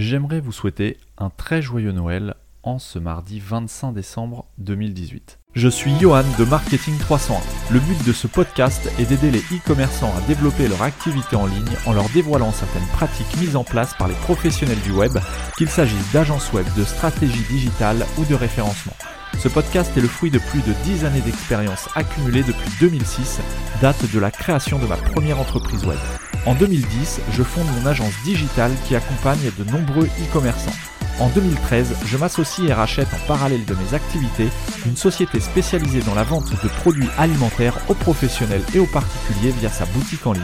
J'aimerais vous souhaiter un très joyeux Noël en ce mardi 25 décembre 2018. Je suis Johan de Marketing 301. Le but de ce podcast est d'aider les e-commerçants à développer leur activité en ligne en leur dévoilant certaines pratiques mises en place par les professionnels du web, qu'il s'agisse d'agences web, de stratégie digitale ou de référencement. Ce podcast est le fruit de plus de 10 années d'expérience accumulée depuis 2006, date de la création de ma première entreprise web. En 2010, je fonde mon agence digitale qui accompagne de nombreux e-commerçants. En 2013, je m'associe et rachète en parallèle de mes activités une société spécialisée dans la vente de produits alimentaires aux professionnels et aux particuliers via sa boutique en ligne.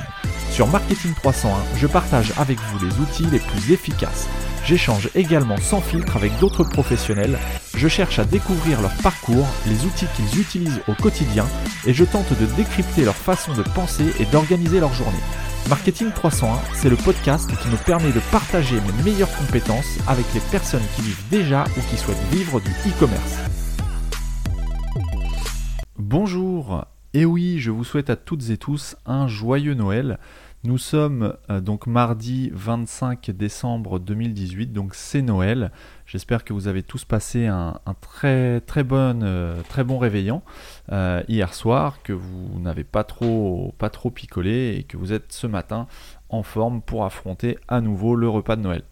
Sur Marketing 301, je partage avec vous les outils les plus efficaces. J'échange également sans filtre avec d'autres professionnels, je cherche à découvrir leur parcours, les outils qu'ils utilisent au quotidien et je tente de décrypter leur façon de penser et d'organiser leur journée. Marketing 301, c'est le podcast qui me permet de partager mes meilleures compétences avec les personnes qui vivent déjà ou qui souhaitent vivre du e-commerce. Bonjour, et oui, je vous souhaite à toutes et tous un joyeux Noël. Nous sommes euh, donc mardi 25 décembre 2018, donc c'est Noël. J'espère que vous avez tous passé un, très très bon euh, très bon réveillon euh, hier soir, que vous n'avez pas trop picolé et que vous êtes ce matin en forme pour affronter à nouveau le repas de Noël.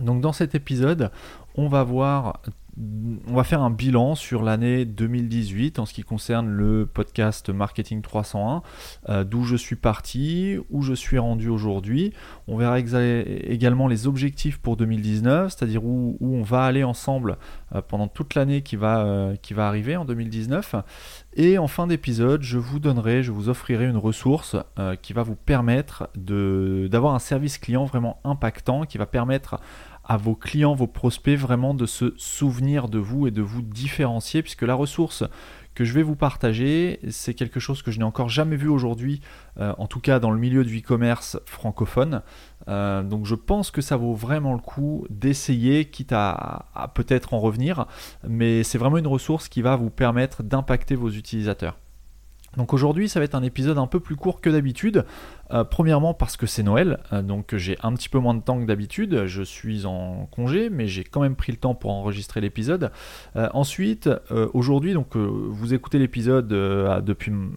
Donc dans cet épisode, on va voir on va faire un bilan sur l'année 2018 en ce qui concerne le podcast Marketing 301, euh, d'où je suis parti, où je suis rendu aujourd'hui. On verra également les objectifs pour 2019, c'est-à-dire où, on va aller ensemble euh, pendant toute l'année qui, euh, qui va arriver en 2019. Et en fin d'épisode, je vous donnerai, je vous offrirai une ressource qui va vous permettre d'avoir un service client vraiment impactant, qui va permettre à vos clients, vos prospects, vraiment de se souvenir de vous et de vous différencier, puisque la ressource que je vais vous partager, c'est quelque chose que je n'ai encore jamais vu aujourd'hui, euh, en tout cas dans le milieu du e-commerce francophone. Euh, donc je pense que ça vaut vraiment le coup d'essayer, quitte à, à peut-être en revenir, mais c'est vraiment une ressource qui va vous permettre d'impacter vos utilisateurs. Donc aujourd'hui, ça va être un épisode un peu plus court que d'habitude. Euh, premièrement parce que c'est Noël, euh, donc j'ai un petit peu moins de temps que d'habitude. Je suis en congé, mais j'ai quand même pris le temps pour enregistrer l'épisode. Euh, ensuite, aujourd'hui, donc vous écoutez l'épisode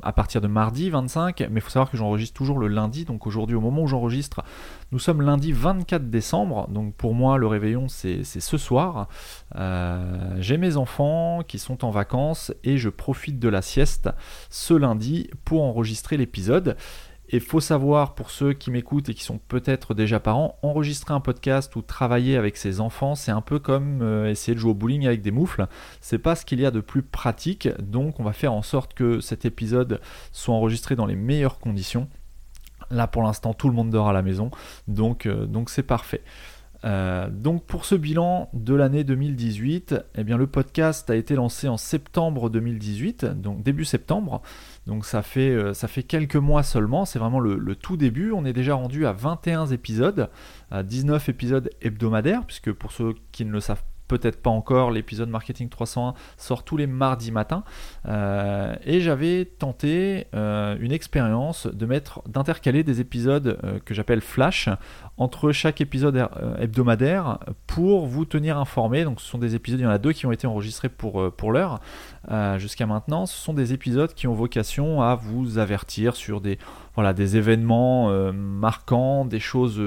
à partir de mardi 25, mais il faut savoir que j'enregistre toujours le lundi. Donc aujourd'hui, au moment où j'enregistre, nous sommes lundi 24 décembre. Donc pour moi, le réveillon c'est ce soir. j'ai mes enfants qui sont en vacances et je profite de la sieste ce lundi pour enregistrer l'épisode. Et faut savoir, pour ceux qui m'écoutent et qui sont peut-être déjà parents, enregistrer un podcast ou travailler avec ses enfants, c'est un peu comme euh, essayer de jouer au bowling avec des moufles. C'est pas ce qu'il y a de plus pratique, donc on va faire en sorte que cet épisode soit enregistré dans les meilleures conditions. Là pour l'instant tout le monde dort à la maison, donc euh, donc c'est parfait. Euh, donc pour ce bilan de l'année 2018, eh le podcast a été lancé en septembre 2018, donc début septembre. Donc ça fait, euh, ça fait quelques mois seulement, c'est vraiment le, tout début. On est déjà rendu à 21 épisodes, à 19 épisodes hebdomadaires, puisque pour ceux qui ne le savent peut-être pas encore, l'épisode Marketing 301 sort tous les mardis matins. Euh, et j'avais tenté une expérience de mettre, d'intercaler des épisodes que j'appelle flash entre chaque épisode euh, hebdomadaire pour vous tenir informé. Donc ce sont des épisodes, il y en a deux qui ont été enregistrés pour, euh, pour l'heure euh, jusqu'à maintenant. Ce sont des épisodes qui ont vocation à vous avertir sur des, voilà, des événements marquants, des choses,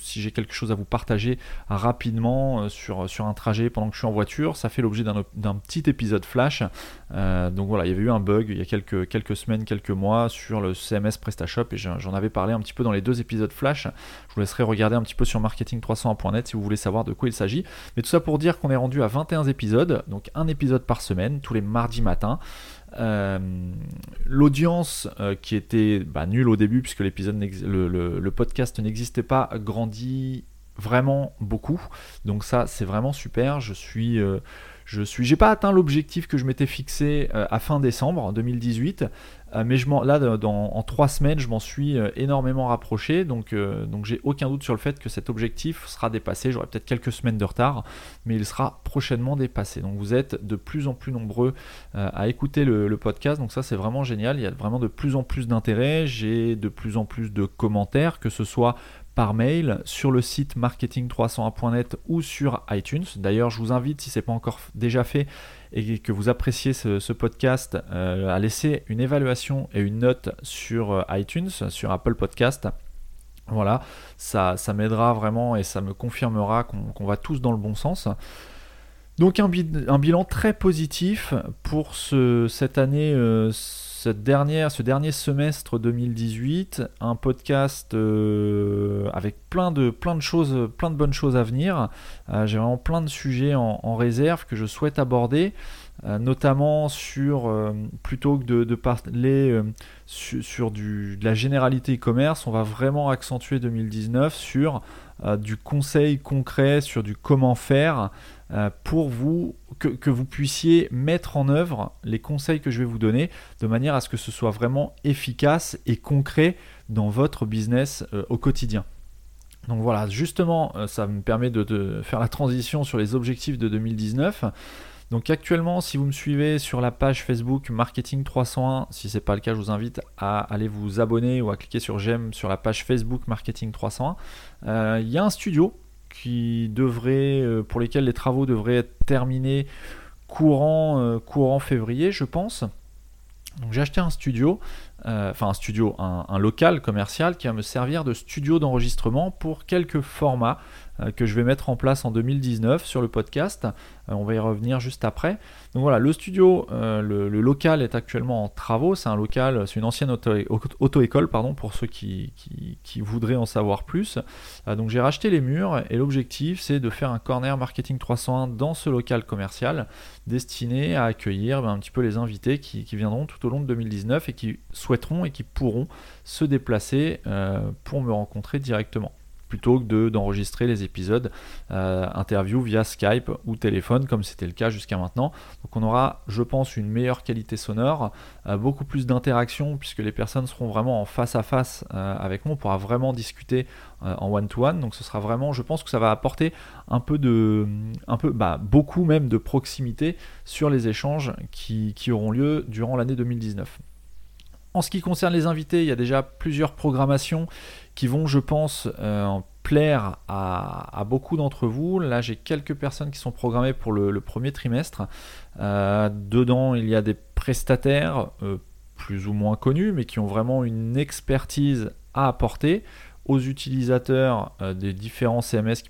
si j'ai quelque chose à vous partager rapidement sur, sur un trajet pendant que je suis en voiture. Ça fait l'objet d'un petit épisode flash. donc voilà, il y avait eu un bug il y a quelques, quelques semaines, quelques mois sur le CMS PrestaShop et j'en avais parlé un petit peu dans les deux épisodes flash. Je vous laisserai regarder un petit peu sur marketing301.net si vous voulez savoir de quoi il s'agit. Mais tout ça pour dire qu'on est rendu à 21 épisodes, donc un épisode par semaine, tous les mardis matins. Euh, l'audience euh, qui était bah, nulle au début puisque l'épisode le, podcast n'existait pas grandit vraiment beaucoup. Donc ça c'est vraiment super. Je suis euh, je suis, j'ai pas atteint l'objectif que je m'étais fixé à fin décembre 2018, euh, mais je là, dans, en trois semaines, je m'en suis euh, énormément rapproché, donc, donc j'ai aucun doute sur le fait que cet objectif sera dépassé. J'aurai peut-être quelques semaines de retard, mais il sera prochainement dépassé. Donc vous êtes de plus en plus nombreux à écouter le, le, podcast, donc ça c'est vraiment génial. Il y a vraiment de plus en plus d'intérêt, j'ai de plus en plus de commentaires, que ce soit par mail sur le site marketing301.net ou sur iTunes. D'ailleurs, je vous invite, si ce n'est pas encore déjà fait et que vous appréciez ce, podcast, euh, à laisser une évaluation et une note sur euh, iTunes, sur Apple Podcast. Voilà, ça, ça m'aidera vraiment et ça me confirmera qu'on va tous dans le bon sens. Donc un, bilan très positif pour cette année, euh, cette dernière, ce dernier semestre 2018, un podcast euh, avec plein de, plein de choses, plein de bonnes choses à venir. Euh, j'ai vraiment plein de sujets en, réserve que je souhaite aborder. notamment sur, plutôt que de, parler sur, du, de la généralité e-commerce, on va vraiment accentuer 2019 sur du conseil concret, sur du comment faire, pour vous que, vous puissiez mettre en œuvre les conseils que je vais vous donner de manière à ce que ce soit vraiment efficace et concret dans votre business euh, au quotidien. Donc voilà, justement, euh, ça me permet de, faire la transition sur les objectifs de 2019. Donc actuellement, si vous me suivez sur la page Facebook Marketing 301, si ce n'est pas le cas, je vous invite à aller vous abonner ou à cliquer sur j'aime sur la page Facebook Marketing 301. Il y a un studio qui euh, pour lesquels les travaux devraient être terminés courant, euh, courant février, je pense. Donc j'ai acheté un studio, enfin un studio, un, local commercial qui va me servir de studio d'enregistrement pour quelques formats euh, que je vais mettre en place en 2019 sur le podcast. Euh, on va y revenir juste après. Donc voilà, le studio, euh, le, local est actuellement en travaux. C'est un local, c'est une ancienne auto-école, pardon, pour ceux qui, voudraient en savoir plus. donc j'ai racheté les murs et l'objectif c'est de faire un corner marketing 301 dans ce local commercial destiné à accueillir ben, un petit peu les invités qui, qui, viendront tout au long de 2019 et qui et qui pourront se déplacer pour me rencontrer directement plutôt que d'enregistrer les épisodes euh, interview via Skype ou téléphone comme c'était le cas jusqu'à maintenant. Donc on aura, je pense, une meilleure qualité sonore, euh, beaucoup plus d'interaction puisque les personnes seront vraiment en face à face euh, avec moi, on pourra vraiment discuter en one-to-one. Donc ce sera vraiment, je pense que ça va apporter un peu de, un peu, bah, beaucoup même de proximité sur les échanges qui auront lieu durant l'année 2019. En ce qui concerne les invités, il y a déjà plusieurs programmations qui vont, je pense, euh, plaire à, beaucoup d'entre vous. Là, j'ai quelques personnes qui sont programmées pour le, premier trimestre. Euh, dedans, il y a des prestataires euh, plus ou moins connus, mais qui ont vraiment une expertise à apporter aux utilisateurs des différents CMS qui,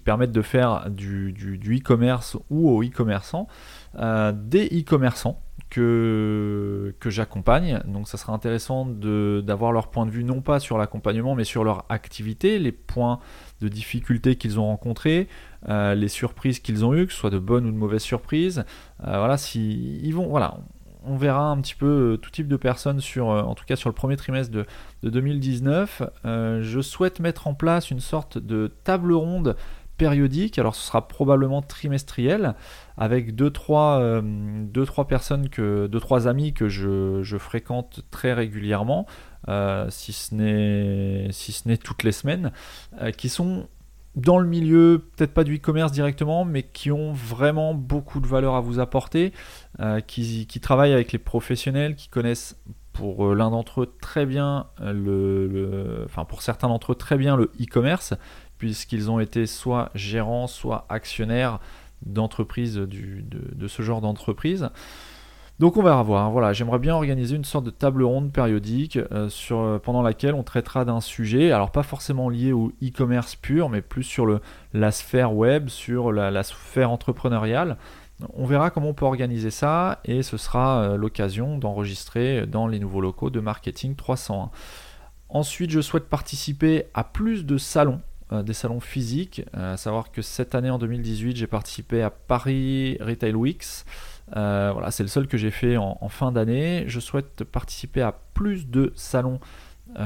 permettent de faire du e-commerce ou aux e-commerçants, des e-commerçants que, que j'accompagne. Donc ça sera intéressant d'avoir leur point de vue, non pas sur l'accompagnement, mais sur leur activité, les points de difficulté qu'ils ont rencontrés, euh, les surprises qu'ils ont eues, que ce soit de bonnes ou de mauvaises surprises. Euh, voilà, si ils vont, voilà, on verra un petit peu euh, tout type de personnes sur, en tout cas sur le premier trimestre de, de 2019. je souhaite mettre en place une sorte de table ronde périodique, alors ce sera probablement trimestriel, avec 2-3 euh, deux, trois personnes, que, deux, trois amis que je, fréquente très régulièrement, euh, si ce n'est toutes les semaines, euh, qui sont dans le milieu, peut-être pas du e-commerce directement, mais qui ont vraiment beaucoup de valeur à vous apporter, qui, travaillent avec les professionnels, qui connaissent pour l'un d'entre eux très bien le, enfin pour certains d'entre eux très bien le e-commerce puisqu'ils ont été soit gérants, soit actionnaires d'entreprises de, ce genre d'entreprise. Donc on va voir. Voilà, j'aimerais bien organiser une sorte de table ronde périodique euh, euh, pendant laquelle on traitera d'un sujet, alors pas forcément lié au e-commerce pur, mais plus sur la sphère web, sur la, sphère entrepreneuriale. On verra comment on peut organiser ça et ce sera euh, l'occasion d'enregistrer dans les nouveaux locaux de marketing 301. Ensuite, je souhaite participer à plus de salons des salons physiques. À savoir que cette année en 2018, j'ai participé à Paris Retail Weeks. Euh, voilà, c'est le seul que j'ai fait en, fin d'année. Je souhaite participer à plus de salons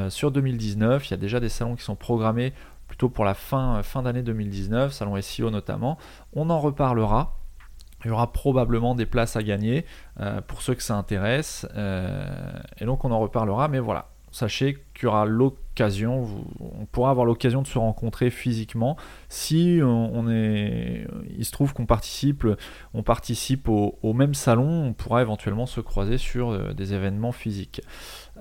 sur 2019. Il y a déjà des salons qui sont programmés plutôt pour la fin, fin d'année 2019, salon SEO notamment. On en reparlera. Il y aura probablement des places à gagner pour ceux que ça intéresse. et donc on en reparlera. Mais voilà, sachez qu'il y aura l'occasion, on pourra avoir l'occasion de se rencontrer physiquement si on est, il se trouve qu'on participe, on participe au, même salon, on pourra éventuellement se croiser sur euh, des événements physiques.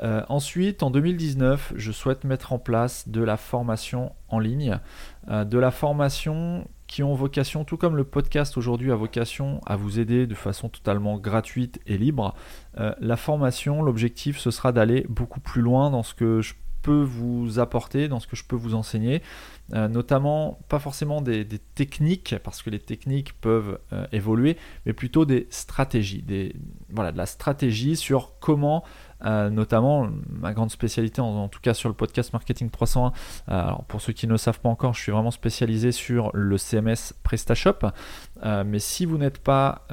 Euh, ensuite, en 2019, je souhaite mettre en place de la formation en ligne, euh, de la formation qui ont vocation, tout comme le podcast aujourd'hui a vocation à vous aider de façon totalement gratuite et libre, euh, la formation, l'objectif, ce sera d'aller beaucoup plus loin dans ce que je peux vous apporter, dans ce que je peux vous enseigner, euh, notamment pas forcément des, techniques, parce que les techniques peuvent euh, évoluer, mais plutôt des stratégies, des, voilà, de la stratégie sur comment euh, notamment ma grande spécialité, en, tout cas sur le podcast Marketing 301. Euh, alors pour ceux qui ne le savent pas encore, je suis vraiment spécialisé sur le CMS PrestaShop. Euh, mais si vous n'êtes pas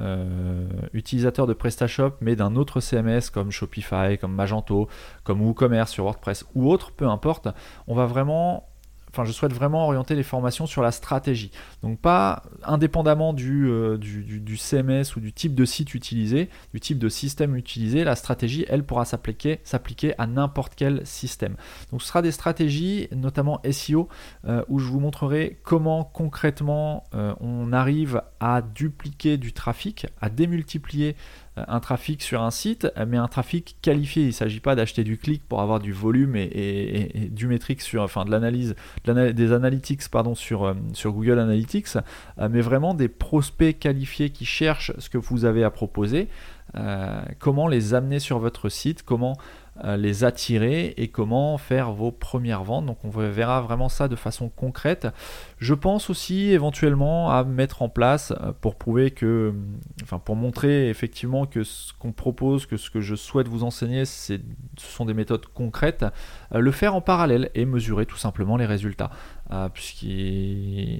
utilisateur de PrestaShop, mais d'un autre CMS comme Shopify, comme Magento, comme WooCommerce sur WordPress ou autre, peu importe, on va vraiment enfin, je souhaite vraiment orienter les formations sur la stratégie. Donc pas indépendamment du, euh, CMS ou du type de site utilisé, du type de système utilisé, la stratégie, elle pourra s'appliquer, s'appliquer à n'importe quel système. Donc ce sera des stratégies, notamment SEO, euh, où je vous montrerai comment concrètement euh, on arrive à dupliquer du trafic, à démultiplier un trafic sur un site, mais un trafic qualifié. Il ne s'agit pas d'acheter du clic pour avoir du volume et, du métrique sur, enfin de l'analyse, des analytics pardon, sur, euh, Google Analytics, euh, mais vraiment des prospects qualifiés qui cherchent ce que vous avez à proposer. Euh, comment les amener sur votre site, comment euh, les attirer et comment faire vos premières ventes. Donc on verra vraiment ça de façon concrète. Je pense aussi éventuellement à mettre en place euh, pour prouver que, enfin pour montrer effectivement que ce qu'on propose, que ce que je souhaite vous enseigner, ce sont des méthodes concrètes, euh, le faire en parallèle et mesurer tout simplement les résultats. Puisqu'il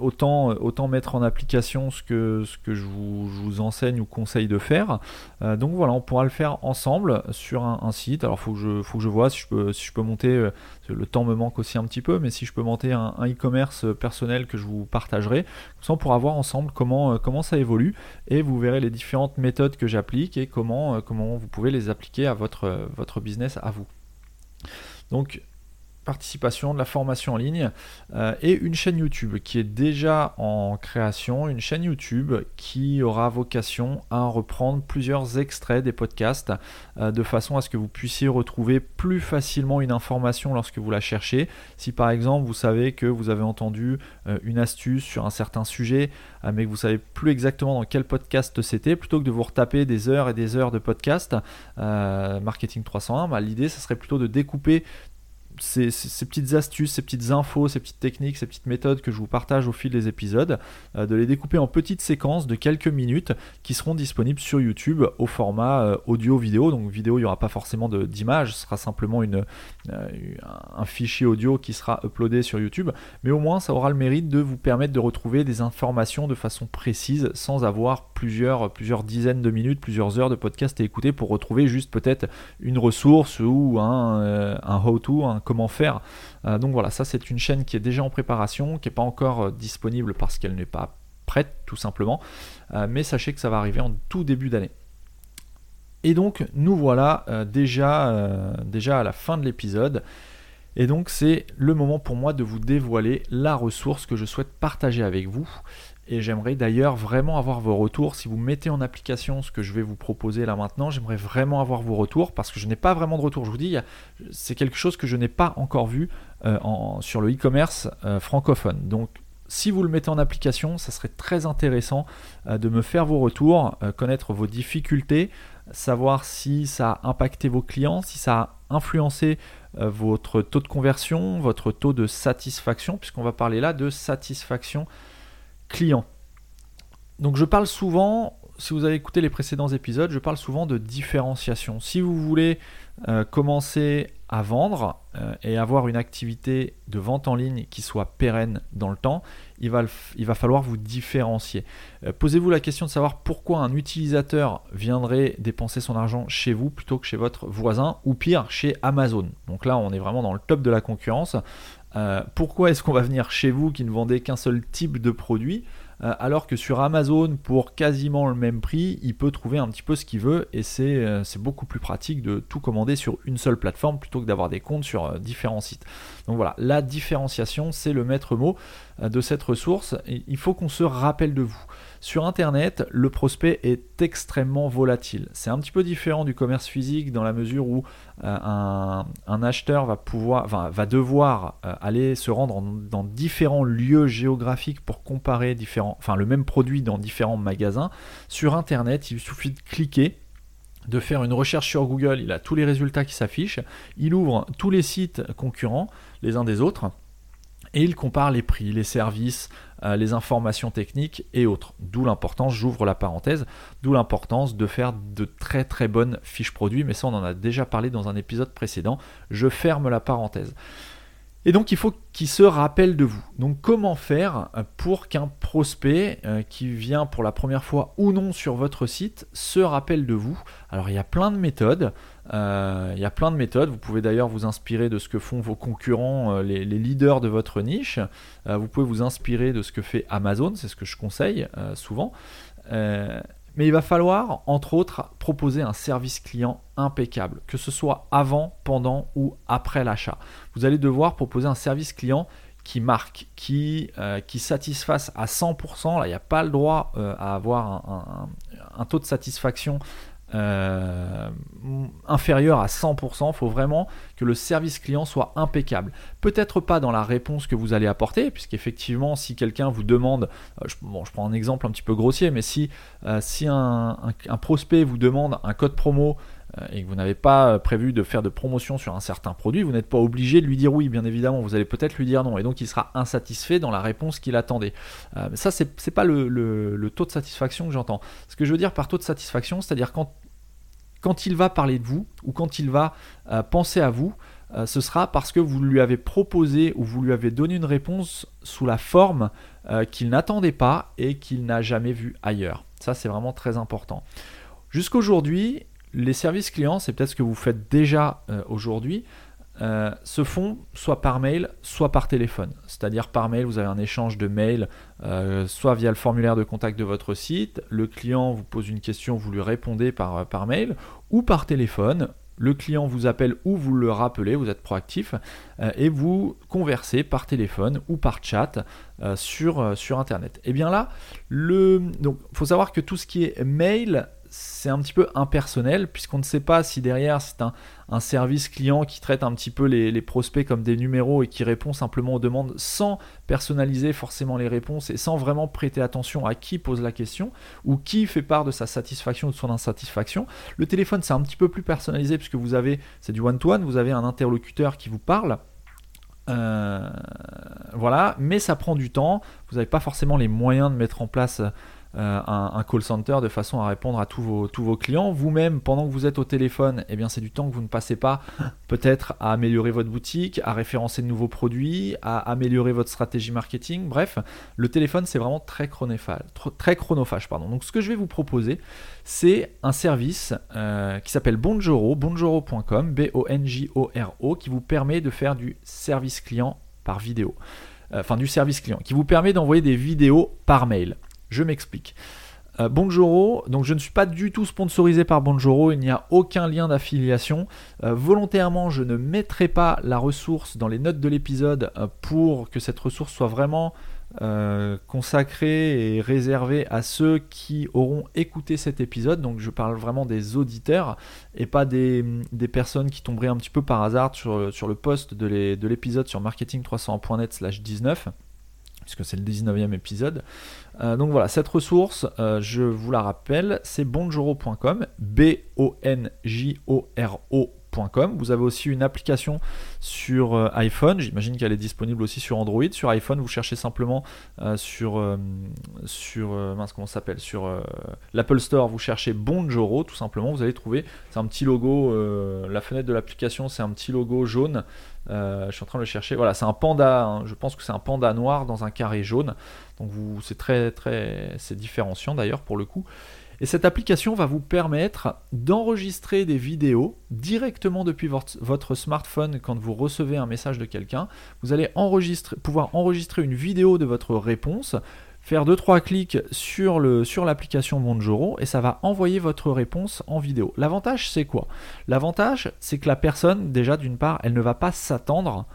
autant, autant mettre en application ce que, ce que je, vous, enseigne ou conseille de faire. donc voilà, on pourra le faire ensemble sur un, site. Alors faut je faut que je vois si je peux si je peux monter euh, le temps me manque aussi un petit peu, mais si je peux monter un, e-commerce personnel que je vous partagerai, comme ça on pourra voir ensemble comment euh, comment ça évolue et vous verrez les différentes méthodes que j'applique et comment euh, comment vous pouvez les appliquer à votre votre business à vous. Donc participation, de la formation en ligne euh, et une chaîne YouTube qui est déjà en création, une chaîne YouTube qui aura vocation à reprendre plusieurs extraits des podcasts euh, de façon à ce que vous puissiez retrouver plus facilement une information lorsque vous la cherchez. Si par exemple vous savez que vous avez entendu euh, une astuce sur un certain sujet mais que vous savez plus exactement dans quel podcast c'était, plutôt que de vous retaper des heures et des heures de podcast Marketing 301, bah, l'idée ce serait plutôt de découper ces, petites astuces, ces petites infos, ces petites techniques, ces petites méthodes que je vous partage au fil des épisodes, euh, de les découper en petites séquences de quelques minutes qui seront disponibles sur YouTube au format euh, audio-vidéo. Donc vidéo, il n'y aura pas forcément d'image, ce sera simplement euh, un fichier audio qui sera uploadé sur YouTube, mais au moins ça aura le mérite de vous permettre de retrouver des informations de façon précise sans avoir plusieurs, dizaines de minutes, plusieurs heures de podcast à écouter pour retrouver juste peut-être une ressource ou un, un how-to, un comment faire. Euh, donc voilà, ça c'est une chaîne qui est déjà en préparation, qui n'est pas encore euh, disponible parce qu'elle n'est pas prête tout simplement. Euh, mais sachez que ça va arriver en tout début d'année. Et donc nous voilà déjà, déjà à la fin de l'épisode. Et donc c'est le moment pour moi de vous dévoiler la ressource que je souhaite partager avec vous. Et j'aimerais d'ailleurs vraiment avoir vos retours. Si vous mettez en application ce que je vais vous proposer là maintenant, j'aimerais vraiment avoir vos retours parce que je n'ai pas vraiment de retour. Je vous dis, c'est quelque chose que je n'ai pas encore vu euh, sur le e-commerce euh, francophone. Donc si vous le mettez en application, ça serait très intéressant euh, de me faire vos retours, connaître vos difficultés, savoir si ça a impacté vos clients, si ça a influencé votre taux de conversion, votre taux de satisfaction, puisqu'on va parler là de satisfaction client. Donc je parle souvent, si vous avez écouté les précédents épisodes, je parle souvent de différenciation. Si vous voulez euh, commencer à vendre euh, et avoir une activité de vente en ligne qui soit pérenne dans le temps, il va, falloir vous différencier. Euh, posez-vous la question de savoir pourquoi un utilisateur viendrait dépenser son argent chez vous plutôt que chez votre voisin ou pire chez Amazon. Donc là on est vraiment dans le top de la concurrence. Pourquoi est-ce qu'on va venir chez vous qui ne vendez qu'un seul type de produit euh, alors que sur Amazon, pour quasiment le même prix, il peut trouver un petit peu ce qu'il veut et c'est euh, beaucoup plus pratique de tout commander sur une seule plateforme plutôt que d'avoir des comptes sur différents sites. Donc voilà, la différenciation, c'est le maître mot de cette ressource. il faut qu'on se rappelle de vous. Sur Internet, le prospect est extrêmement volatile. C'est un petit peu différent du commerce physique dans la mesure où euh, un, acheteur va, pouvoir, va devoir euh, aller se rendre dans différents lieux géographiques pour comparer différents, enfin, le même produit dans différents magasins. Sur Internet, il suffit de cliquer de faire une recherche sur Google, il a tous les résultats qui s'affichent, il ouvre tous les sites concurrents les uns des autres et il compare les prix, les services, euh, les informations techniques et autres. D'où l'importance, j'ouvre la parenthèse, d'où l'importance de faire de très très bonnes fiches produits, mais ça on en a déjà parlé dans un épisode précédent. Je ferme la parenthèse. Et donc il faut qu'il se rappelle de vous. Donc comment faire pour qu'un prospect euh, qui vient pour la première fois ou non sur votre site se rappelle de vous? Alors il y a plein de méthodes. Euh, il y a plein de méthodes. Vous pouvez d'ailleurs vous inspirer de ce que font vos concurrents, euh, les, leaders de votre niche. vous pouvez vous inspirer de ce que fait Amazon, c'est ce que je conseille souvent. Mais il va falloir, entre autres, proposer un service client impeccable, que ce soit avant, pendant ou après l'achat. Vous allez devoir proposer un service client qui marque, qui, euh, satisfasse à 100%. Là, il n'y a pas le droit euh, à avoir un, taux de satisfaction euh, inférieur à 100%. Il faut vraiment que le service client soit impeccable. Peut-être pas dans la réponse que vous allez apporter, puisqu'effectivement, si quelqu'un vous demande, euh, je, bon, je prends un exemple un petit peu grossier, mais si, euh, si un, prospect vous demande un code promo et que vous n'avez pas prévu de faire de promotion sur un certain produit, vous n'êtes pas obligé de lui dire oui, bien évidemment, vous allez peut-être lui dire non, et donc il sera insatisfait dans la réponse qu'il attendait. ça, c'est, pas le, taux de satisfaction que j'entends. Ce que je veux dire par taux de satisfaction, c'est-à-dire quand quand il va parler de vous ou quand il va euh, penser à vous, euh, ce sera parce que vous lui avez proposé ou vous lui avez donné une réponse sous la forme euh, qu'il n'attendait pas et qu'il n'a jamais vu ailleurs. Ça, c'est vraiment très important. Jusqu'aujourd'hui, les services clients, c'est peut-être ce que vous faites déjà aujourd'hui, euh, se font soit par mail, soit par téléphone. C'est-à-dire par mail, vous avez un échange de mails, euh, soit via le formulaire de contact de votre site, le client vous pose une question, vous lui répondez par, euh, par mail, ou par téléphone. Le client vous appelle ou vous le rappelez, vous êtes proactif, et vous conversez par téléphone ou par chat sur, sur Internet. Et eh bien là, il faut savoir que tout ce qui est mail, c'est un petit peu impersonnel puisqu'on ne sait pas si derrière c'est un, service client qui traite un petit peu les, prospects comme des numéros et qui répond simplement aux demandes sans personnaliser forcément les réponses et sans vraiment prêter attention à qui pose la question ou qui fait part de sa satisfaction ou de son insatisfaction. Le téléphone c'est un petit peu plus personnalisé puisque vous avez, c'est du one-to-one, vous avez un interlocuteur qui vous parle. Euh, voilà, mais ça prend du temps. Vous n'avez pas forcément les moyens de mettre en place euh, un, call center de façon à répondre à tous vos, clients. Vous-même, pendant que vous êtes au téléphone, eh c'est du temps que vous ne passez pas peut-être à améliorer votre boutique, à référencer de nouveaux produits, à améliorer votre stratégie marketing. Bref, le téléphone, c'est vraiment très chronophage. Donc, ce que je vais vous proposer, c'est un service euh, qui s'appelle Bonjoro, bonjoro.com, B-O-N-J-O-R-O, qui vous permet de faire du service client par vidéo. Euh, enfin, du service client, qui vous permet d'envoyer des vidéos par mail. Je m'explique. Euh, Bonjoro, donc je ne suis pas du tout sponsorisé par Bonjoro, il n'y a aucun lien d'affiliation. Euh, volontairement, je ne mettrai pas la ressource dans les notes de l'épisode euh, pour que cette ressource soit vraiment consacrée et réservée à ceux qui auront écouté cet épisode. Donc je parle vraiment des auditeurs et pas des, personnes qui tomberaient un petit peu par hasard sur, sur le post de l'épisode sur marketing300.net slash 19 puisque c'est le 19e épisode. Euh, donc voilà, cette ressource, euh, je vous la rappelle, c'est bonjoro.com, B-O-N-J-O-R-O. Vous avez aussi une application sur euh, iPhone, j'imagine qu'elle est disponible aussi sur Android. Sur iPhone, vous cherchez simplement sur, sur s'appelle? Sur l'Apple Store, vous cherchez Bonjoro, tout simplement. Vous allez trouver, c'est un petit logo, la fenêtre de l'application, c'est un petit logo jaune euh, je suis en train de le chercher. Voilà, c'est un panda. Hein. Je pense que c'est un panda noir dans un carré jaune. Donc c'est très très, c'est différenciant d'ailleurs pour le coup. Et cette application va vous permettre d'enregistrer des vidéos directement depuis votre, smartphone quand vous recevez un message de quelqu'un. Vous allez pouvoir enregistrer une vidéo de votre réponse faire 2-3 clics sur, le, sur l'application Bonjoro et ça va envoyer votre réponse en vidéo. L'avantage, c'est quoi? L'avantage, c'est que la personne, déjà d'une part, elle ne va pas s'attendre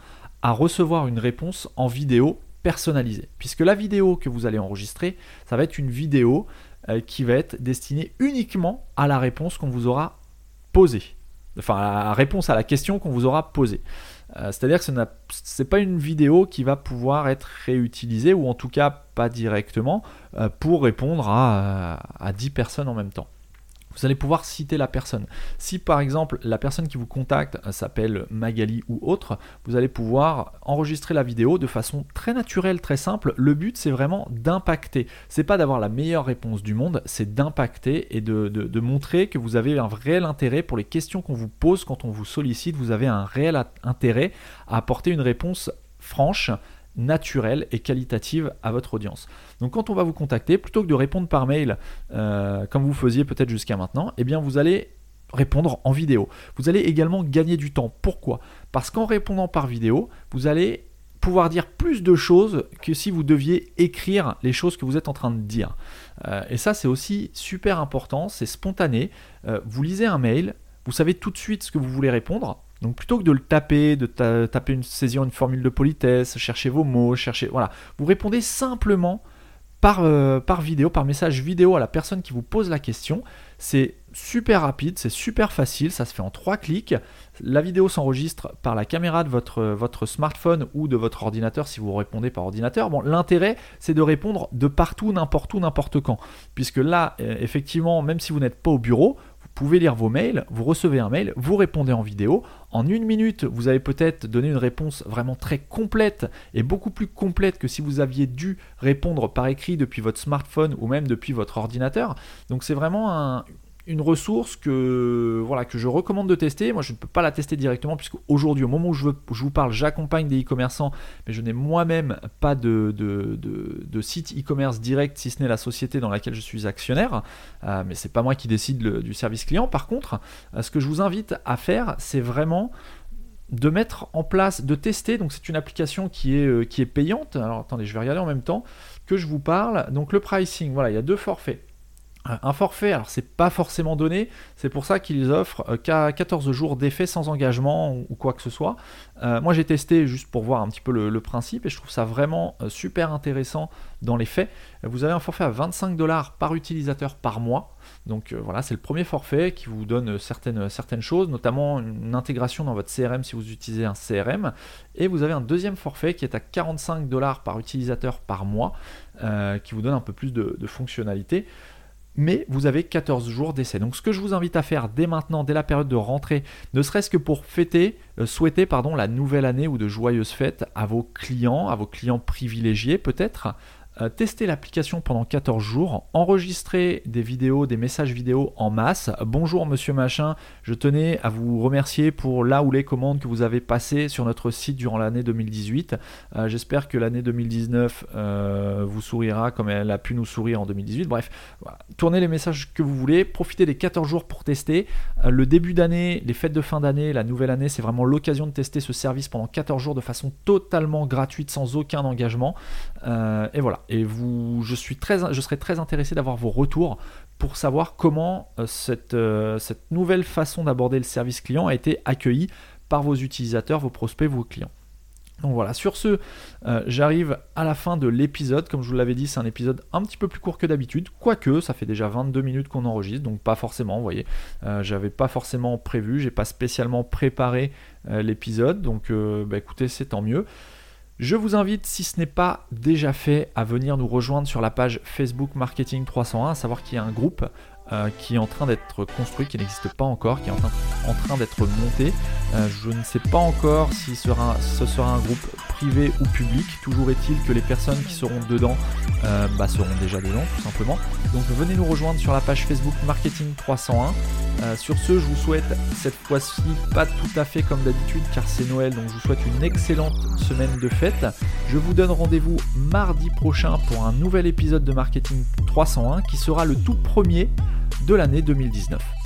à recevoir une réponse en vidéo personnalisée. Puisque la vidéo que vous allez enregistrer, ça va être une vidéo euh, qui va être destinée uniquement à la réponse qu'on vous aura posée. Enfin, à la réponse à la question qu'on vous aura posée. Euh, c'est-à-dire que ce n'est pas une vidéo qui va pouvoir être réutilisée, ou en tout cas pas directement, euh, pour répondre à, à 10 personnes en même temps vous allez pouvoir citer la personne. Si par exemple la personne qui vous contacte s'appelle Magali ou autre, vous allez pouvoir enregistrer la vidéo de façon très naturelle, très simple. Le but c'est vraiment d'impacter. C'est pas d'avoir la meilleure réponse du monde, c'est d'impacter et de, de, montrer que vous avez un réel intérêt pour les questions qu'on vous pose quand on vous sollicite. Vous avez un réel intérêt à apporter une réponse franche, naturelle et qualitative à votre audience. Donc quand on va vous contacter, plutôt que de répondre par mail euh, comme vous faisiez peut-être jusqu'à maintenant, eh bien vous allez répondre en vidéo. Vous allez également gagner du temps. Pourquoi? Parce qu'en répondant par vidéo, vous allez pouvoir dire plus de choses que si vous deviez écrire les choses que vous êtes en train de dire. Euh, et ça c'est aussi super important, c'est spontané. Euh, vous lisez un mail, vous savez tout de suite ce que vous voulez répondre, donc plutôt que de le taper, de taper une saisir une formule de politesse, chercher vos mots, chercher voilà, vous répondez simplement par, euh, par vidéo, par message vidéo à la personne qui vous pose la question. C'est super rapide, c'est super facile, ça se fait en trois clics. La vidéo s'enregistre par la caméra de votre, votre smartphone ou de votre ordinateur si vous répondez par ordinateur. Bon, l'intérêt, c'est de répondre de partout, n'importe où, n'importe quand. Puisque là, euh, effectivement, même si vous n'êtes pas au bureau, pouvez lire vos mails, vous recevez un mail, vous répondez en vidéo. En une minute, vous avez peut-être donné une réponse vraiment très complète et beaucoup plus complète que si vous aviez dû répondre par écrit depuis votre smartphone ou même depuis votre ordinateur. Donc c'est vraiment un, une ressource que, voilà, que je recommande de tester. Moi, je ne peux pas la tester directement puisque aujourd'hui, au moment où je, vous parle, j'accompagne des e-commerçants, mais je n'ai moi-même pas de, de, site e-commerce direct, si ce n'est la société dans laquelle je suis actionnaire. Euh, mais c'est pas moi qui décide du service client. Par contre, euh, ce que je vous invite à faire, c'est vraiment de mettre en place, de tester. Donc, c'est une application qui est, euh, qui est payante. Alors, attendez, je vais regarder en même temps que je vous parle. Donc, le pricing, voilà, il y a deux forfaits. Un forfait, alors c'est pas forcément donné, c'est pour ça qu'ils offrent 14 euh, jours d'effet sans engagement ou quoi que ce soit. Euh, moi j'ai testé juste pour voir un petit peu le, principe et je trouve ça vraiment euh, super intéressant dans les faits. Vous avez un forfait à 25 dollars par utilisateur par mois. Donc voilà, c'est le premier forfait qui vous donne certaines, choses, notamment une intégration dans votre CRM si vous utilisez un CRM. Et vous avez un deuxième forfait qui est à 45 dollars par utilisateur par mois, qui vous donne un peu plus de fonctionnalités mais vous avez 14 jours d'essai. Donc ce que je vous invite à faire dès maintenant, dès la période de rentrée, ne serait-ce que pour fêter, euh, souhaiter pardon, la nouvelle année ou de joyeuses fêtes à vos clients, à vos clients privilégiés peut-être, tester l'application pendant 14 jours, enregistrer des vidéos, des messages vidéo en masse. Bonjour monsieur machin, je tenais à vous remercier pour là ou les commandes que vous avez passées sur notre site durant l'année 2018. Euh, j'espère que l'année 2019 euh, vous sourira comme elle a pu nous sourire en 2018. Bref, tournez les messages que vous voulez, profitez des 14 jours pour tester. le début d'année, les fêtes de fin d'année, la nouvelle année, c'est vraiment l'occasion de tester ce service pendant 14 jours de façon totalement gratuite, sans aucun engagement. Et voilà et vous, je, suis très, je serais très intéressé d'avoir vos retours pour savoir comment euh, cette, euh, cette nouvelle façon d'aborder le service client a été accueillie par vos utilisateurs, vos prospects, vos clients. Donc voilà, sur ce, euh, j'arrive à la fin de l'épisode. Comme je vous l'avais dit, c'est un épisode un petit peu plus court que d'habitude. Quoique, ça fait déjà 22 minutes qu'on enregistre, donc pas forcément, vous voyez. J'avais pas forcément prévu, j'ai pas spécialement préparé l'épisode, donc bah, écoutez, c'est tant mieux. Je vous invite, si ce n'est pas déjà fait, à venir nous rejoindre sur la page Facebook Marketing 301, à savoir qu'il y a un groupe euh, qui est en train d'être construit, qui n'existe pas encore, qui est en train, d'être monté. Euh, je ne sais pas encore si ce sera un groupe privé ou public. Toujours est-il que les personnes qui seront dedans euh, bah, seront déjà dedans, tout simplement. Donc venez nous rejoindre sur la page Facebook Marketing 301. sur ce, je vous souhaite cette fois-ci pas tout à fait comme d'habitude car c'est Noël, donc je vous souhaite une excellente semaine de fête. Je vous donne rendez-vous mardi prochain pour un nouvel épisode de Marketing 301 qui sera le tout premier de l'année 2019.